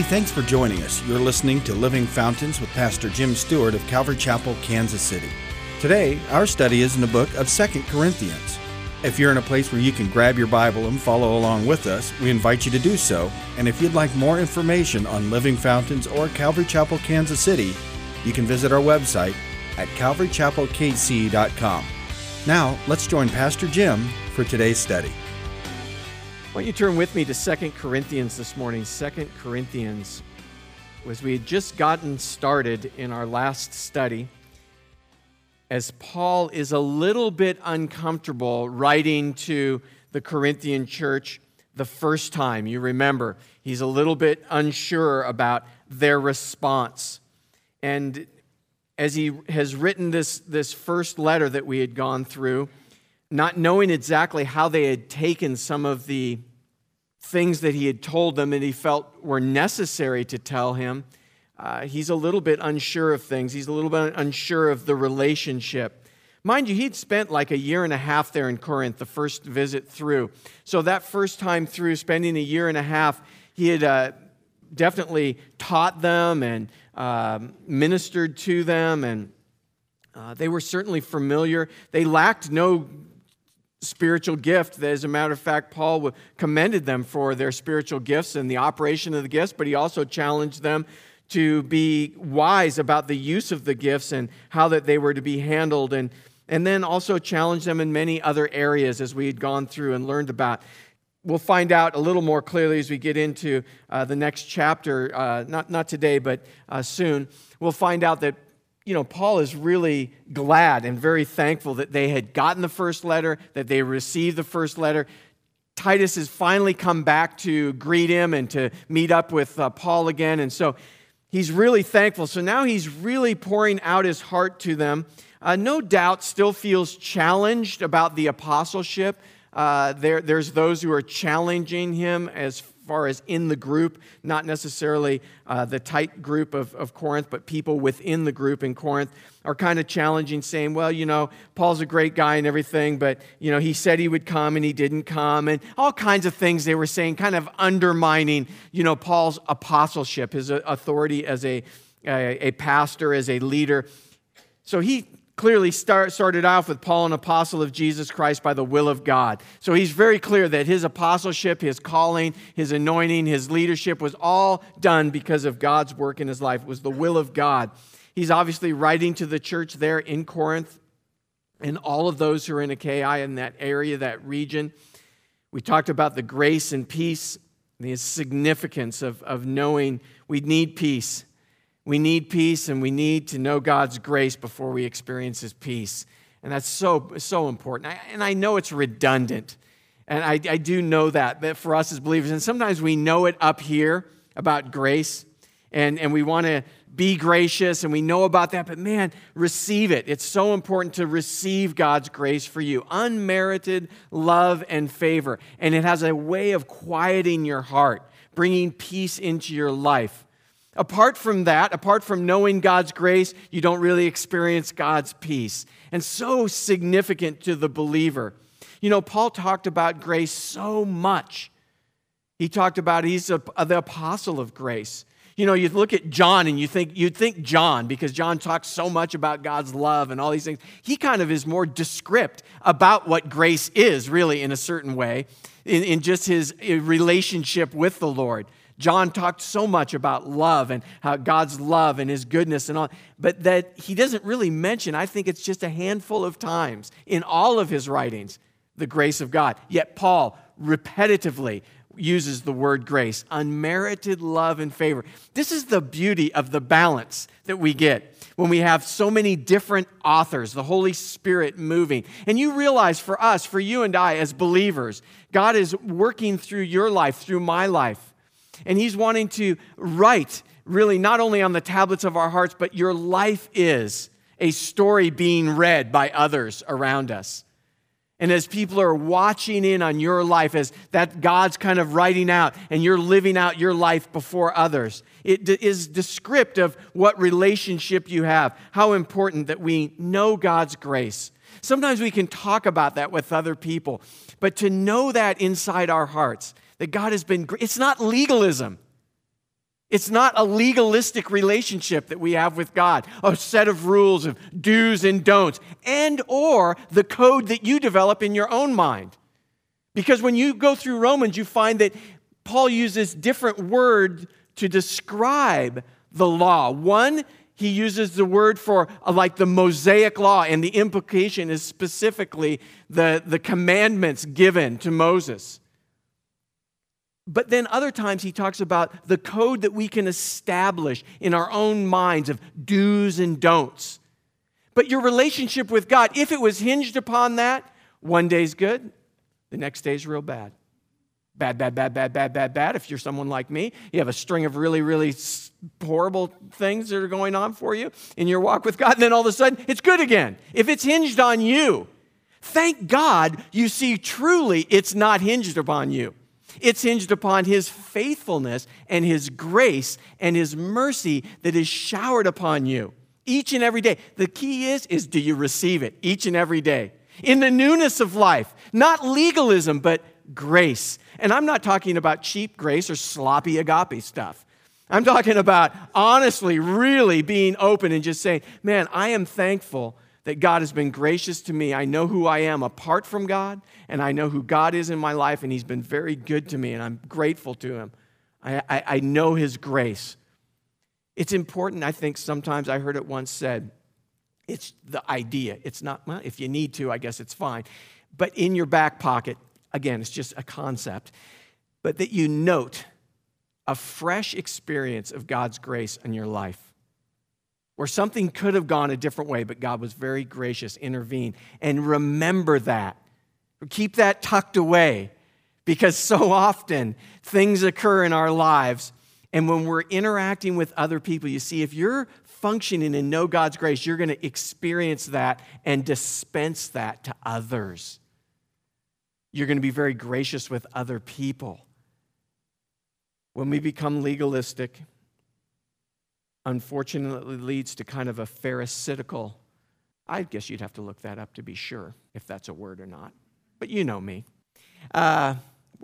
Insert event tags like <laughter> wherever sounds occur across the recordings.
Hey, thanks for joining us. You're listening to Living Fountains with Pastor Jim Stewart of Calvary Chapel, Kansas City. Today, our study is in the book of Second Corinthians. If you're in a place where you can grab your Bible and follow along with us, we invite you to do so. And if you'd like more information on Living Fountains or Calvary Chapel, Kansas City, you can visit our website at calvarychapelkc.com. Now, let's join Pastor Jim for today's study. Why don't you turn with me to Second Corinthians this morning? Second Corinthians, as we had just gotten started in our last study, as Paul is a little bit uncomfortable writing to the Corinthian church the first time. You remember, he's a little bit unsure about their response. And as he has written this, this first letter that we had gone through, not knowing exactly how they had taken some of the things that he had told them and he felt were necessary to tell him, uh, he's a little bit unsure of things. He's a little bit unsure of the relationship. Mind you, he'd spent like a year and a half there in Corinth, the first visit through. So, that first time through, spending a year and a half, he had uh, definitely taught them and um, ministered to them, and uh, they were certainly familiar. They lacked no spiritual gift. That, as a matter of fact, Paul commended them for their spiritual gifts and the operation of the gifts, but he also challenged them to be wise about the use of the gifts and how that they were to be handled and and then also challenged them in many other areas as we had gone through and learned about we'll find out a little more clearly as we get into uh, the next chapter uh, not, not today but uh, soon we'll find out that you know, Paul is really glad and very thankful that they had gotten the first letter, that they received the first letter. Titus has finally come back to greet him and to meet up with uh, Paul again. And so he's really thankful. So now he's really pouring out his heart to them. Uh, no doubt, still feels challenged about the apostleship. Uh, there, there's those who are challenging him as far as in the group, not necessarily uh, the tight group of, of Corinth, but people within the group in Corinth are kind of challenging, saying, well, you know, Paul's a great guy and everything, but, you know, he said he would come and he didn't come, and all kinds of things they were saying, kind of undermining, you know, Paul's apostleship, his authority as a, a, a pastor, as a leader. So he clearly start, started off with Paul, an apostle of Jesus Christ by the will of God. So he's very clear that his apostleship, his calling, his anointing, his leadership was all done because of God's work in his life. It was the will of God. He's obviously writing to the church there in Corinth and all of those who are in Achaia in that area, that region. We talked about the grace and peace, the significance of, of knowing we need peace. We need peace and we need to know God's grace before we experience His peace. And that's so, so important. And I know it's redundant. And I, I do know that, that for us as believers. And sometimes we know it up here about grace and, and we want to be gracious and we know about that, but man, receive it. It's so important to receive God's grace for you. Unmerited love and favor. And it has a way of quieting your heart, bringing peace into your life. Apart from that, apart from knowing God's grace, you don't really experience God's peace. And so significant to the believer. You know, Paul talked about grace so much. He talked about he's a, the apostle of grace. You know, you look at John and you think you'd think John because John talks so much about God's love and all these things. He kind of is more descript about what grace is, really, in a certain way, in, in just his relationship with the Lord. John talked so much about love and how God's love and his goodness and all, but that he doesn't really mention, I think it's just a handful of times in all of his writings, the grace of God. Yet Paul repetitively uses the word grace, unmerited love and favor. This is the beauty of the balance that we get when we have so many different authors, the Holy Spirit moving. And you realize for us, for you and I as believers, God is working through your life, through my life and He's wanting to write, really, not only on the tablets of our hearts, but your life is a story being read by others around us. And as people are watching in on your life, as that God's kind of writing out and you're living out your life before others, it is descriptive of what relationship you have, how important that we know God's grace. Sometimes we can talk about that with other people, but to know that inside our hearts, that God has been, it's not legalism. It's not a legalistic relationship that we have with God, a set of rules of do's and don'ts, and or the code that you develop in your own mind. Because when you go through Romans, you find that Paul uses different words to describe the law. One, he uses the word for uh, like the Mosaic law, and the implication is specifically the, the commandments given to Moses. But then other times he talks about the code that we can establish in our own minds of do's and don'ts. But your relationship with God, if it was hinged upon that, one day's good, the next day's real bad. Bad, bad, bad, bad, bad, bad, bad. If you're someone like me, you have a string of really, really horrible things that are going on for you in your walk with God, and then all of a sudden it's good again. If it's hinged on you, thank God you see truly it's not hinged upon you. It's hinged upon his faithfulness and his grace and his mercy that is showered upon you each and every day. The key is is do you receive it each and every day? In the newness of life, not legalism, but grace. And I'm not talking about cheap grace or sloppy agape stuff. I'm talking about honestly, really being open and just saying, man, I am thankful that God has been gracious to me. I know who I am apart from God, and I know who God is in my life, and He's been very good to me, and I'm grateful to Him. I, I, I know His grace. It's important, I think, sometimes I heard it once said, it's the idea. It's not, well, if you need to, I guess it's fine. But in your back pocket, again, it's just a concept, but that you note a fresh experience of God's grace in your life where something could have gone a different way, but God was very gracious, intervened. And remember that. Keep that tucked away because so often things occur in our lives. And when we're interacting with other people, you see, if you're functioning and know God's grace, you're going to experience that and dispense that to others. You're going to be very gracious with other people. When we become legalistic, unfortunately leads to kind of a pharisaical. I guess you'd have to look that up to be sure if that's a word or not. But you know me. Uh,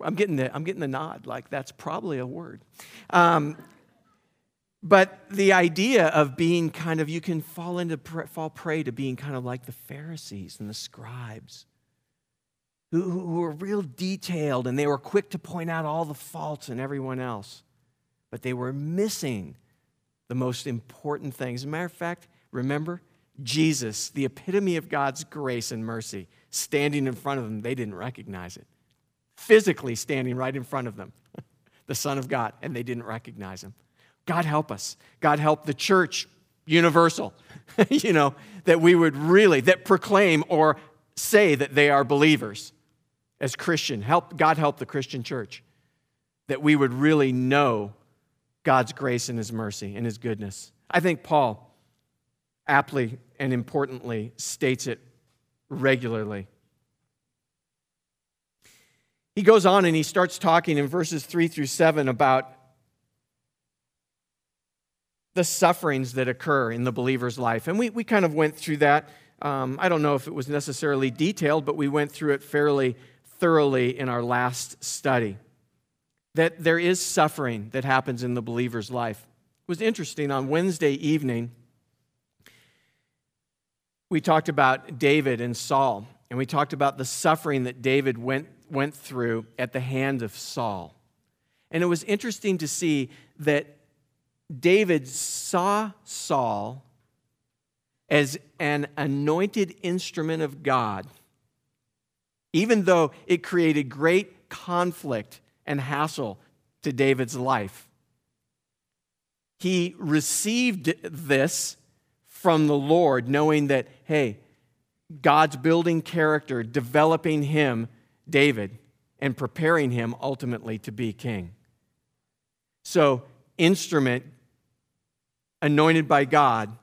I'm getting the I'm getting the nod like that's probably a word. Um, but the idea of being kind of you can fall into fall prey to being kind of like the Pharisees and the scribes. Who, who were real detailed and they were quick to point out all the faults in everyone else, but they were missing the most important things. As a matter of fact, remember, Jesus, the epitome of God's grace and mercy, standing in front of them, they didn't recognize it. Physically standing right in front of them, <laughs> the Son of God, and they didn't recognize him. God help us. God help the church, universal, <laughs> you know, that we would really, that proclaim or say that they are believers as Christian. Help, God help the Christian church, that we would really know God's grace and His mercy and His goodness. I think Paul aptly and importantly states it regularly. He goes on and he starts talking in verses 3 through 7 about the sufferings that occur in the believer's life. And we, we kind of went through that. Um, I don't know if it was necessarily detailed, but we went through it fairly thoroughly in our last study that there is suffering that happens in the believer's life. It was interesting on Wednesday evening, we talked about David and Saul, and we talked about the suffering that David went, went through at the hand of Saul. And it was interesting to see that David saw Saul as an anointed instrument of God, even though it created great conflict and hassle to David's life. He received this from the Lord, knowing that, hey, God's building character, developing him, David, and preparing him ultimately to be king. So, instrument anointed by God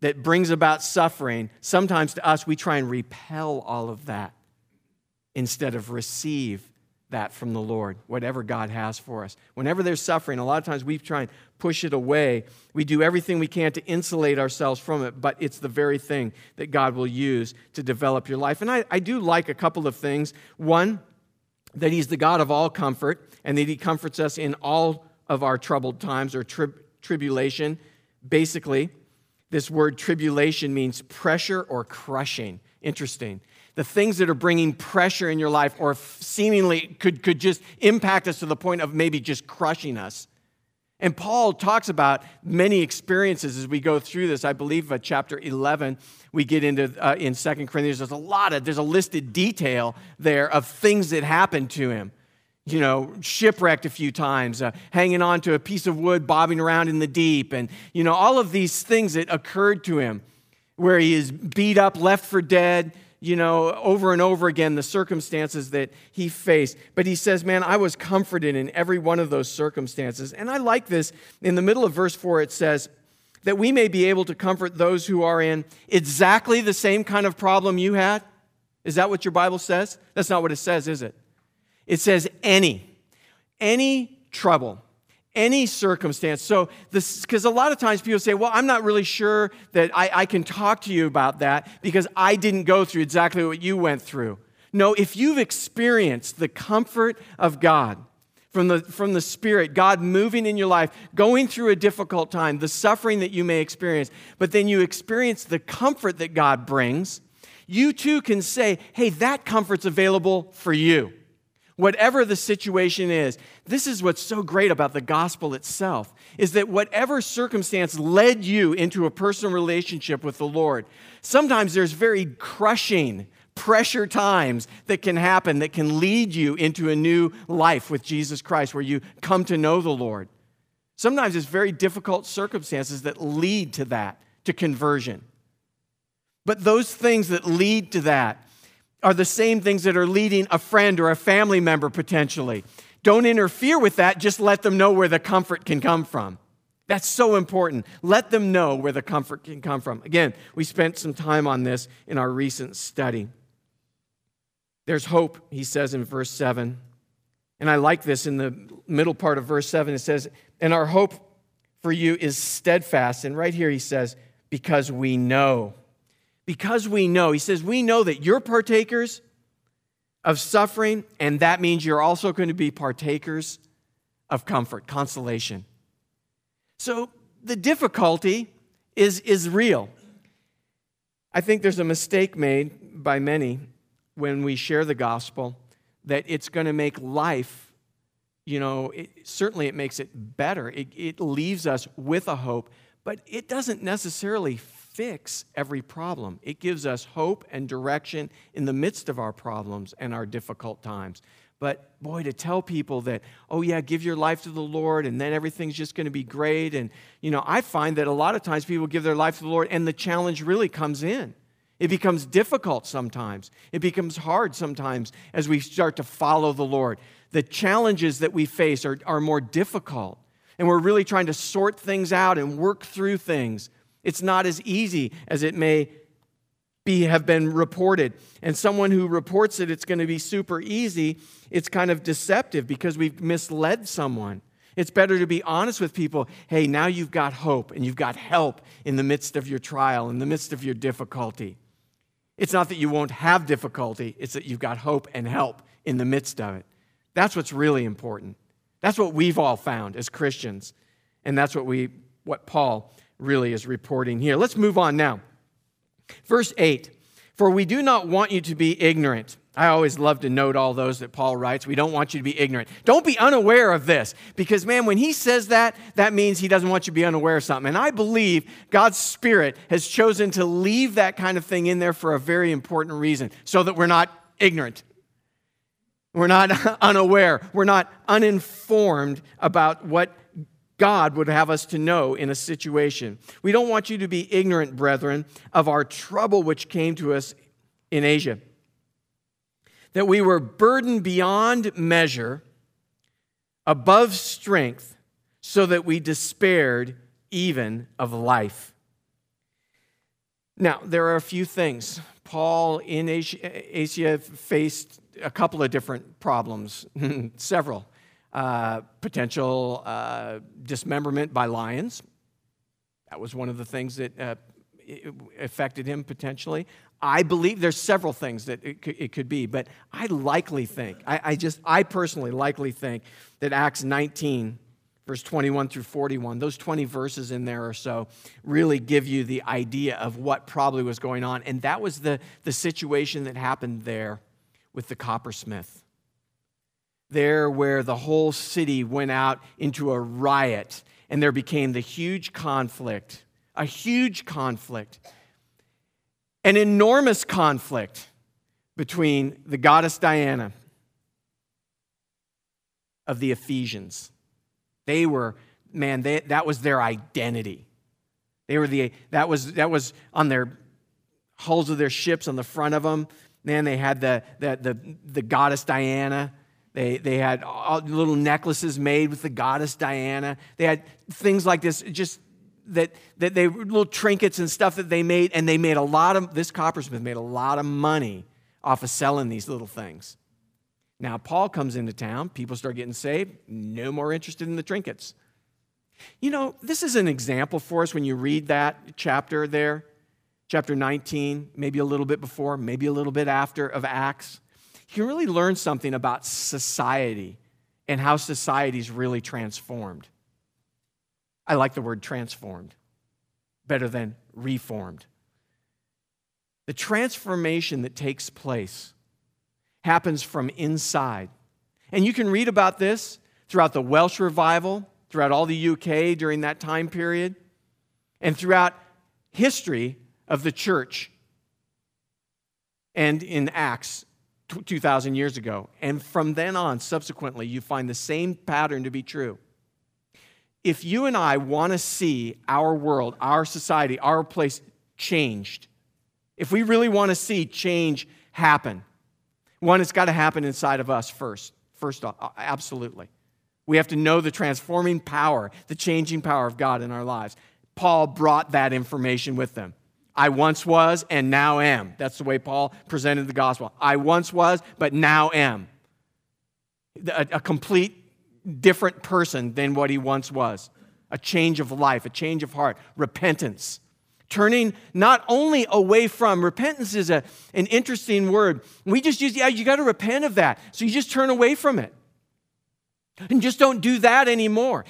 that brings about suffering, sometimes to us, we try and repel all of that instead of receive that from the Lord, whatever God has for us. Whenever there's suffering, a lot of times we try and push it away. We do everything we can to insulate ourselves from it, but it's the very thing that God will use to develop your life. And I, I do like a couple of things. One, that He's the God of all comfort, and that He comforts us in all of our troubled times or tri- tribulation. Basically, this word tribulation means pressure or crushing. Interesting. The things that are bringing pressure in your life or seemingly could, could just impact us to the point of maybe just crushing us. And Paul talks about many experiences as we go through this. I believe uh, chapter 11, we get into uh, in Second Corinthians, there's a lot of, there's a listed detail there of things that happened to him. You know, shipwrecked a few times, uh, hanging on to a piece of wood, bobbing around in the deep, and, you know, all of these things that occurred to him where he is beat up, left for dead, you know, over and over again the circumstances that he faced. But he says, Man, I was comforted in every one of those circumstances. And I like this. In the middle of verse 4, it says, that we may be able to comfort those who are in exactly the same kind of problem you had? Is that what your Bible says? That's not what it says, is it? It says any, any trouble, any circumstance. So, this, because a lot of times people say, well, I'm not really sure that I, I can talk to you about that because I didn't go through exactly what you went through. No, if you've experienced the comfort of God, from the, from the Spirit, God moving in your life, going through a difficult time, the suffering that you may experience, but then you experience the comfort that God brings, you too can say, hey, that comfort's available for you whatever the situation is. This is what's so great about the gospel itself is that whatever circumstance led you into a personal relationship with the Lord, sometimes there's very crushing pressure times that can happen that can lead you into a new life with Jesus Christ where you come to know the Lord. Sometimes it's very difficult circumstances that lead to that, to conversion. But those things that lead to that, are the same things that are leading a friend or a family member potentially. Don't interfere with that, just let them know where the comfort can come from. That's so important. Let them know where the comfort can come from. Again, we spent some time on this in our recent study. There's hope, he says in verse 7. And I like this in the middle part of verse 7. It says, And our hope for you is steadfast. And right here he says, Because we know because we know. He says, We know that you're partakers of suffering, and that means you're also going to be partakers of comfort, consolation. So the difficulty is, is real. I think there's a mistake made by many when we share the gospel that it's going to make life, you know, it, certainly it makes it better. It, it leaves us with a hope, but it doesn't necessarily fix every problem. It gives us hope and direction in the midst of our problems and our difficult times. But boy, to tell people that, oh yeah, give your life to the Lord and then everything's just going to be great. And, you know, I find that a lot of times people give their life to the Lord and the challenge really comes in. It becomes difficult sometimes. It becomes hard sometimes as we start to follow the Lord. The challenges that we face are, are more difficult. And we're really trying to sort things out and work through things. It's not as easy as it may be, have been reported. And someone who reports that it's going to be super easy, it's kind of deceptive because we've misled someone. It's better to be honest with people. Hey, now you've got hope and you've got help in the midst of your trial, in the midst of your difficulty. It's not that you won't have difficulty, it's that you've got hope and help in the midst of it. That's what's really important. That's what we've all found as Christians. And that's what we what Paul really is reporting here. Let's move on now. Verse 8 For we do not want you to be ignorant. I always love to note all those that Paul writes. We don't want you to be ignorant. Don't be unaware of this because, man, when he says that, that means he doesn't want you to be unaware of something. And I believe God's Spirit has chosen to leave that kind of thing in there for a very important reason so that we're not ignorant. We're not <laughs> unaware. We're not uninformed about what God would have us to know in a situation. We don't want you to be ignorant, brethren, of our trouble which came to us in Asia. That we were burdened beyond measure, above strength, so that we despaired even of life. Now, there are a few things. Paul in Asia faced a couple of different problems, <laughs> several uh, potential uh, dismemberment by lions. That was one of the things that uh, affected him potentially. I believe there's several things that it could, it could be, but I likely think, I, I, just, I personally likely think that Acts 19 verse 21 through 41. Those 20 verses in there or so really give you the idea of what probably was going on. And that was the, the situation that happened there with the coppersmith. There, where the whole city went out into a riot, and there became the huge conflict, a huge conflict, an enormous conflict between the goddess Diana of the Ephesians they were, man, they, that was their identity. They were the, that was, that was on their hulls of their ships on the front of them. Man, they had the, the, the, the goddess Diana. They, they had little necklaces made with the goddess Diana. They had things like this, just that, that they little trinkets and stuff that they made, and they made a lot of, this coppersmith made a lot of money off of selling these little things. Now, Paul comes into town, people start getting saved, no more interested in the trinkets. You know, this is an example for us when you read that chapter there, chapter 19, maybe a little bit before, maybe a little bit after of Acts. You can really learn something about society and how society's really transformed. I like the word transformed better than reformed. The transformation that takes place happens from inside. And you can read about this throughout the Welsh revival, throughout all the UK during that time period, and throughout history of the church and in Acts 2,000 years ago. And from then on, subsequently, you find the same pattern to be true. If you and I want to see our world, our society, our place changed, if we really want to see change happen, one, it's got to happen inside of us first. First off, absolutely. We have to know the transforming power, the changing power of God in our lives. Paul brought that information with them. I once was and now am. That's the way Paul presented the gospel. I once was, but now am. A, a, complete different person than what he once was. A change of life, a change of heart, repentance turning not only away from repentance is a, an interesting word we just use yeah you got to repent of that so you just turn away from it and just don't do that anymore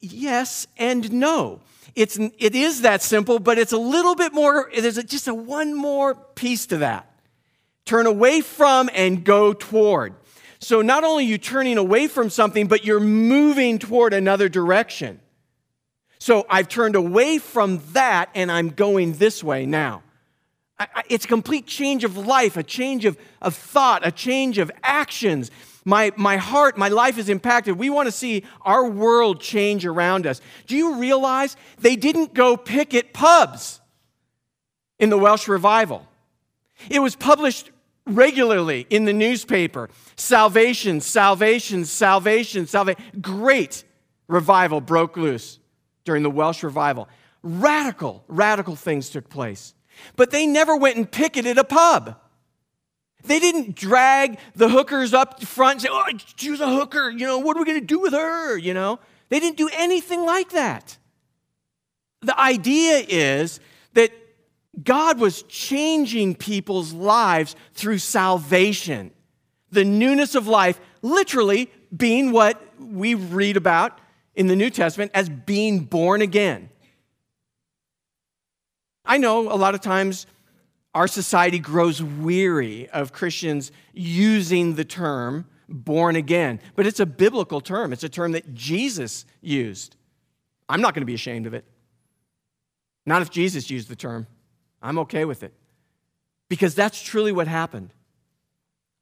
yes and no it's it is that simple but it's a little bit more there's just a one more piece to that turn away from and go toward so not only are you turning away from something but you're moving toward another direction so I've turned away from that and I'm going this way now. I, I, it's a complete change of life, a change of, of thought, a change of actions. My, my heart, my life is impacted. We want to see our world change around us. Do you realize they didn't go picket pubs in the Welsh revival? It was published regularly in the newspaper salvation, salvation, salvation, salvation. Great revival broke loose during the Welsh revival. Radical, radical things took place. But they never went and picketed a pub. They didn't drag the hookers up front and say, oh, she's a hooker. You know, what are we going to do with her? You know, they didn't do anything like that. The idea is that God was changing people's lives through salvation. The newness of life, literally being what we read about in the New Testament as being born again. I know a lot of times our society grows weary of Christians using the term born again, but it's a biblical term. It's a term that Jesus used. I'm not going to be ashamed of it. Not if Jesus used the term. I'm okay with it. Because that's truly what happened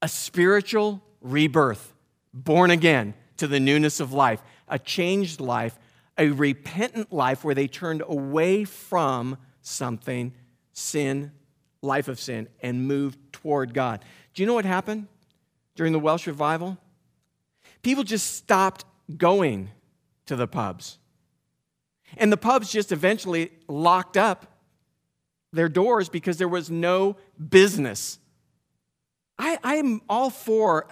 a spiritual rebirth, born again to the newness of life a changed life, a repentant life where they turned away from something, sin, life of sin, and moved toward God. Do you know what happened during the Welsh revival? People just stopped going to the pubs. And the pubs just eventually locked up their doors because there was no business. I, am all for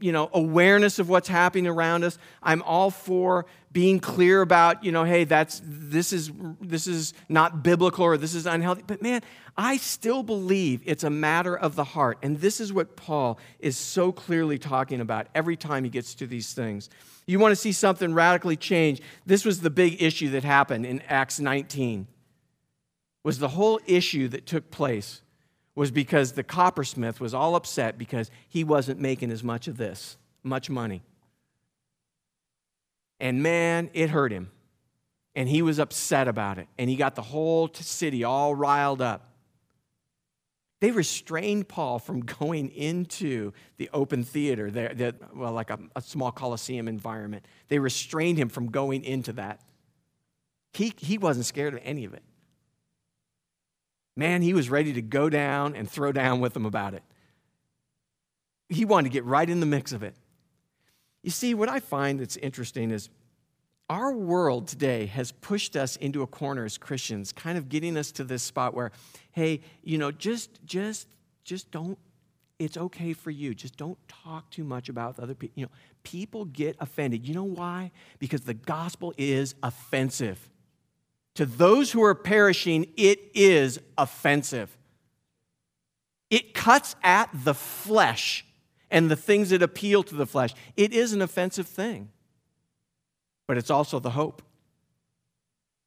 you know, awareness of what's happening around us. I'm all for being clear about, you know, hey, that's this is this is not biblical or this is unhealthy. But man, I still believe it's a matter of the heart. And this is what Paul is so clearly talking about every time he gets to these things. You want to see something radically change. This was the big issue that happened in Acts 19. Was the whole issue that took place was because the coppersmith was all upset because he wasn't making as much of this, much money. And man, it hurt him. And he was upset about it. And he got the whole city all riled up. They restrained Paul from <laughs> going into the open theater, the, the, well, like a, a small Colosseum environment. They restrained him from going into that. He, he wasn't scared of any of it man, he was ready to go down and throw down with them about it. He wanted to get right in the mix of it. You see, what I find that's interesting is our world today has pushed us into a corner as Christians, kind of getting us to this spot where, hey, you know, just, just, just don't, it's okay for you. Just don't talk too much about other people. You know, people get offended. You know why? Because the gospel is offensive. To those who are perishing, it is offensive. It cuts at the flesh and the things that appeal to the flesh. It is an offensive thing, but it's also the hope.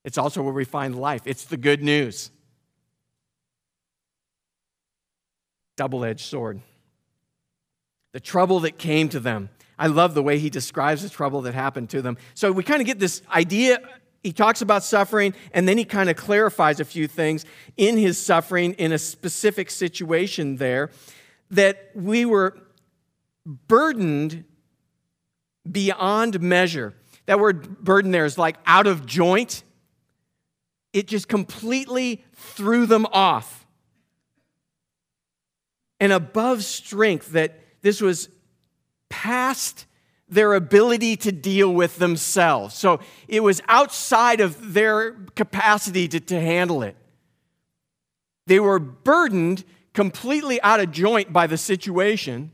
It's also where we find life. It's the good news. Double edged sword. The trouble that came to them. I love the way he describes the trouble that happened to them. So we kind of get this idea he talks about suffering and then he kind of clarifies a few things in his suffering in a specific situation there that we were burdened beyond measure. That word burden there is like out of joint. It just completely threw them off. And above strength, that this was past their ability to deal with themselves. So it was outside of their capacity to, to handle it. They were burdened completely out of joint by the situation,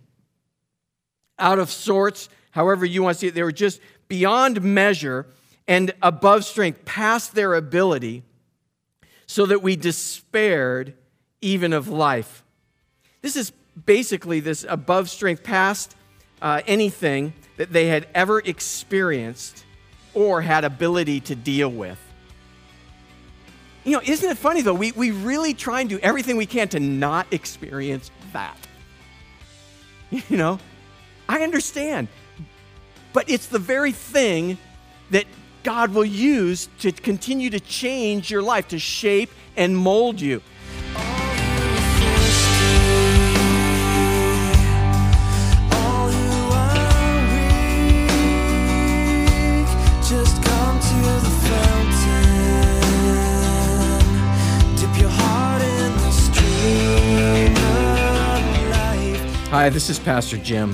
out of sorts, however you want to see it. They were just beyond measure and above strength, past their ability, so that we despaired even of life. This is basically this above strength, past uh, anything that they had ever experienced or had ability to deal with. You know, isn't it funny though? We, we really try and do everything we can to not experience that. <laughs> You know, I understand, but it's the very thing that God will use to continue to change your life, to shape and mold you. Hi, this is Pastor Jim.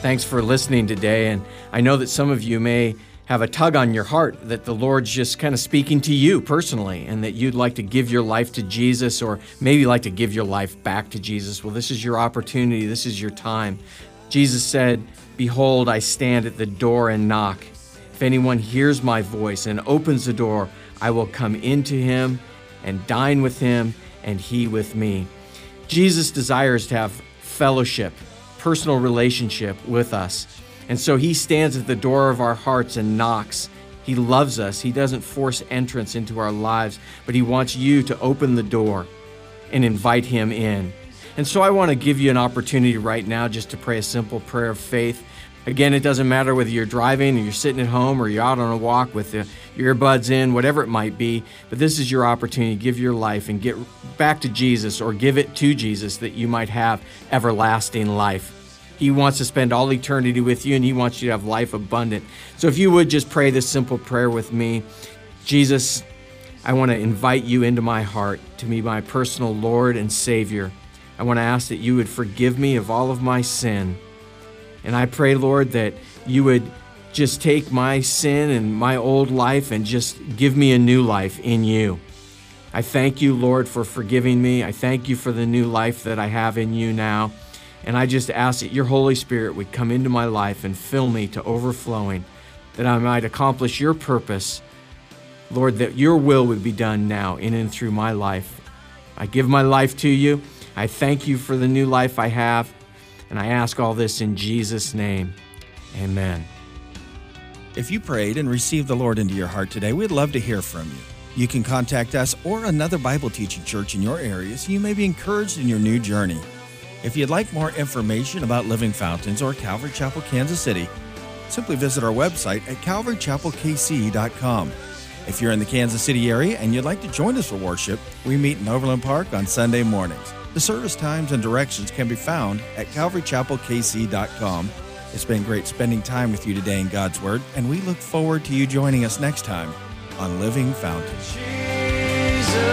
Thanks for listening today. And I know that some of you may have a tug on your heart that the Lord's just kind of speaking to you personally and that you'd like to give your life to Jesus or maybe like to give your life back to Jesus. Well, this is your opportunity. This is your time. Jesus said, Behold, I stand at the door and knock. If anyone hears my voice and opens the door, I will come into him and dine with him and he with me. Jesus desires to have fellowship, personal relationship with us. And so he stands at the door of our hearts and knocks. He loves us. He doesn't force entrance into our lives, but he wants you to open the door and invite him in. And so I want to give you an opportunity right now just to pray a simple prayer of faith Again, it doesn't matter whether you're driving or you're sitting at home or you're out on a walk with the earbuds in, whatever it might be, but this is your opportunity to give your life and get back to Jesus or give it to Jesus that you might have everlasting life. He wants to spend all eternity with you and He wants you to have life abundant. So if you would just pray this simple prayer with me Jesus, I want to invite you into my heart to be my personal Lord and Savior. I want to ask that you would forgive me of all of my sin. And I pray, Lord, that you would just take my sin and my old life and just give me a new life in you. I thank you, Lord, for forgiving me. I thank you for the new life that I have in you now. And I just ask that your Holy Spirit would come into my life and fill me to overflowing, that I might accomplish your purpose. Lord, that your will would be done now in and through my life. I give my life to you. I thank you for the new life I have. And I ask all this in Jesus' name. Amen. If you prayed and received the Lord into your heart today, we'd love to hear from you. You can contact us or another Bible teaching church in your area so you may be encouraged in your new journey. If you'd like more information about Living Fountains or Calvary Chapel, Kansas City, simply visit our website at calvarychapelkc.com. If you're in the Kansas City area and you'd like to join us for worship, we meet in Overland Park on Sunday mornings. The service times and directions can be found at calvarychapelkc.com. It's been great spending time with you today in God's Word, and we look forward to you joining us next time on Living Fountains. Jesus,